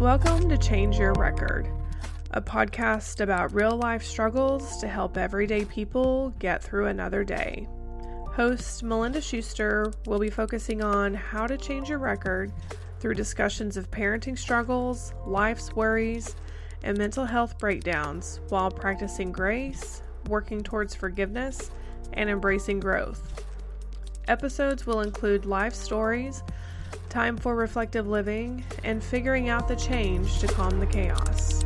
Welcome to Change Your Record, a podcast about real life struggles to help everyday people get through another day. Host Melinda Schuster will be focusing on how to change your record through discussions of parenting struggles, life's worries, and mental health breakdowns while practicing grace, working towards forgiveness, and embracing growth. Episodes will include life stories time for reflective living, and figuring out the change to calm the chaos.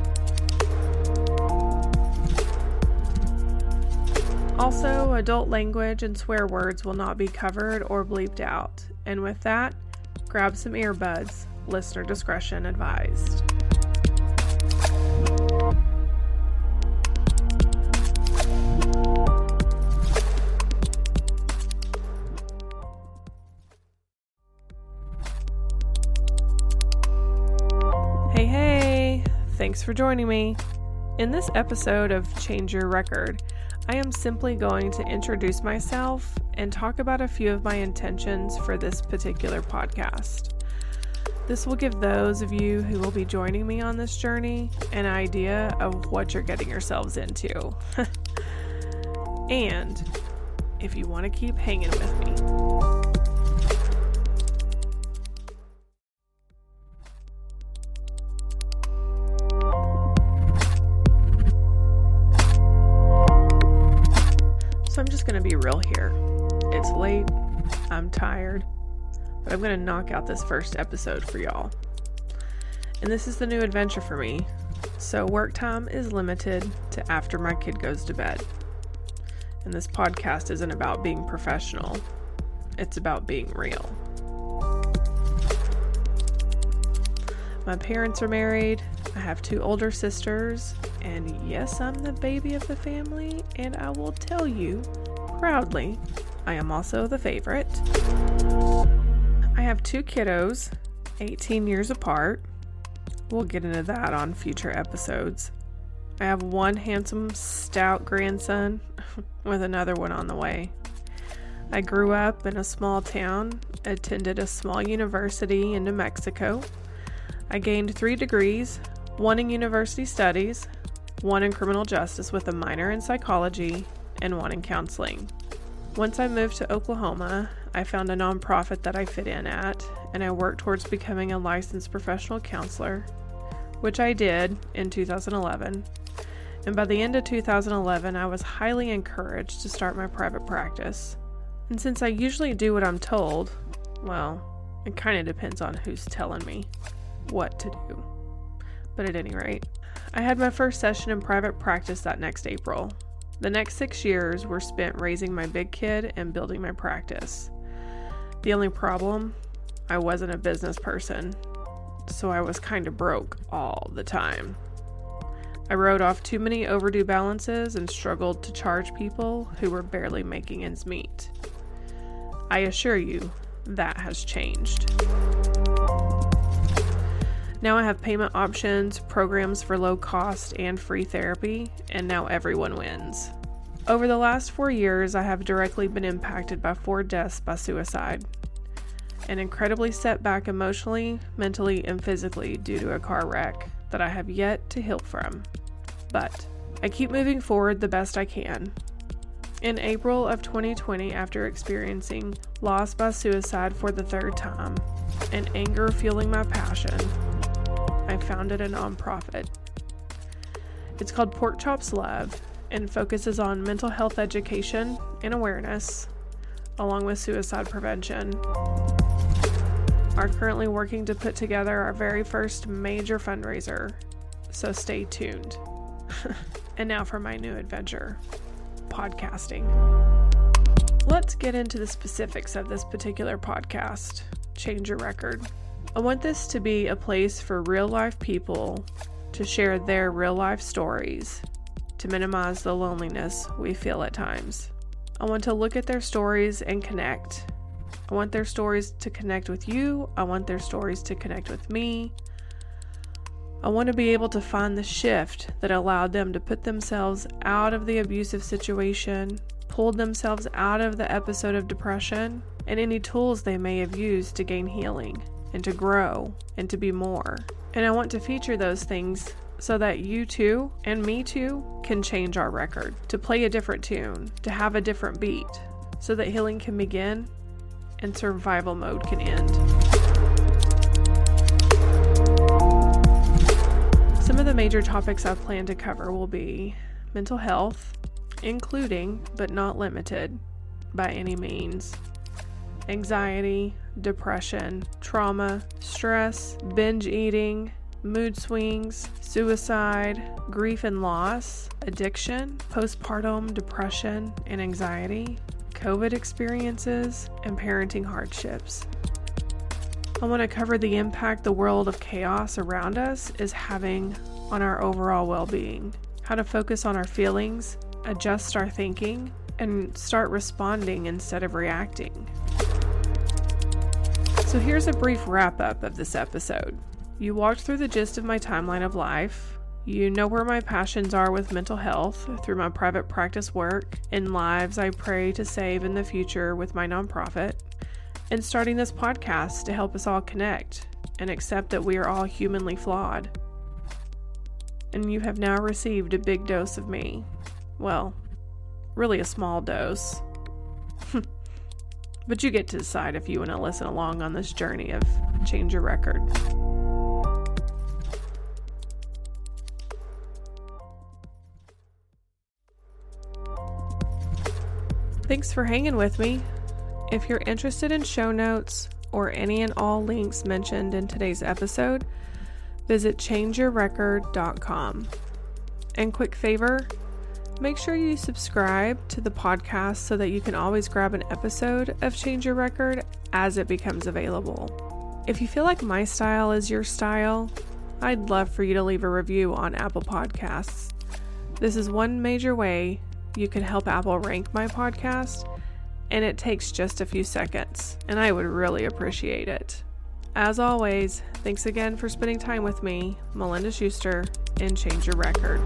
Also, adult language and swear words will not be covered or bleeped out. And with that, grab some earbuds. Listener discretion advised. Thanks for joining me. In this episode of Change Your Record, I am simply going to introduce myself and talk about a few of my intentions for this particular podcast. This will give those of you who will be joining me on this journey an idea of what you're getting yourselves into. and if you want to keep hanging with me. Going to be real here. It's late, I'm tired, but I'm to knock out this first episode for y'all. And this is the new adventure for me, so work time is limited to after my kid goes to bed. And this podcast isn't about being professional, it's about being real. My parents are married. I have two older sisters. And yes, I'm the baby of the family. And I will tell you, proudly, I am also the favorite. I have two kiddos, 18 years apart. We'll get into that on future episodes. I have one handsome, stout grandson with another one on the way. I grew up in a small town, attended a small university in New Mexico. I gained three degrees one in university studies, one in criminal justice with a minor in psychology, and wanting counseling. Once I moved to Oklahoma, I found a nonprofit that I fit in at, and I worked towards becoming a licensed professional counselor, which I did in 2011. And by the end of 2011, I was highly encouraged to start my private practice. And since I usually do what I'm told, well, it kind of depends on who's telling me what to do. But at any rate, I had my first session in private practice that next April, the next six years were spent raising my big kid and building my practice. The only problem, I wasn't a business person, so I was kind of broke all the time. I wrote off too many overdue balances and struggled to charge people who were barely making ends meet. I assure you, that has changed. Now I have payment options, programs for low cost and free therapy, and now everyone wins. Over the last four years, I have directly been impacted by four deaths by suicide and incredibly set back emotionally, mentally, and physically due to a car wreck that I have yet to heal from. But I keep moving forward the best I can. In April of 2020, after experiencing loss by suicide for the third time and anger fueling my passion, I founded a nonprofit. It's called Pork Chops Love and focuses on mental health education and awareness, along with suicide prevention. Are currently working to put together our very first major fundraiser, so stay tuned. and now for my new adventure podcasting. Let's get into the specifics of this particular podcast Change Your Record. I want this to be a place for real life people to share their real life stories to minimize the loneliness we feel at times. I want to look at their stories and connect. I want their stories to connect with you. I want their stories to connect with me. I want to be able to find the shift that allowed them to put themselves out of the abusive situation, pulled themselves out of the episode of depression, and any tools they may have used to gain healing. And to grow and to be more. And I want to feature those things so that you too and me too can change our record, to play a different tune, to have a different beat, so that healing can begin and survival mode can end. Some of the major topics I plan to cover will be mental health, including but not limited by any means, anxiety, depression, trauma, stress, binge eating, mood swings, suicide, grief and loss, addiction, postpartum depression and anxiety, COVID experiences, and parenting hardships. I want to cover the impact the world of chaos around us is having on our overall well being, how to focus on our feelings, adjust our thinking, and start responding instead of reacting. So, here's a brief wrap up of this episode. You walked through the gist of my timeline of life. You know where my passions are with mental health through my private practice work, in lives I pray to save in the future with my nonprofit, and starting this podcast to help us all connect and accept that we are all humanly flawed. And you have now received a big dose of me. Well, really a small dose. But you get to decide if you want to listen along on this journey of change your record. Thanks for hanging with me. If you're interested in show notes or any and all links mentioned in today's episode, visit changeyourrecord.com. And quick favor, make sure you subscribe to the podcast so that you can always grab an episode of Change Your Record as it becomes available. If you feel like my style is your style, I'd love for you to leave a review on Apple Podcasts. This is one major way you can help Apple rank my podcast, and it takes just a few seconds, and I would really appreciate it. As always, thanks again for spending time with me, Melinda Schuster, and Change Your Record.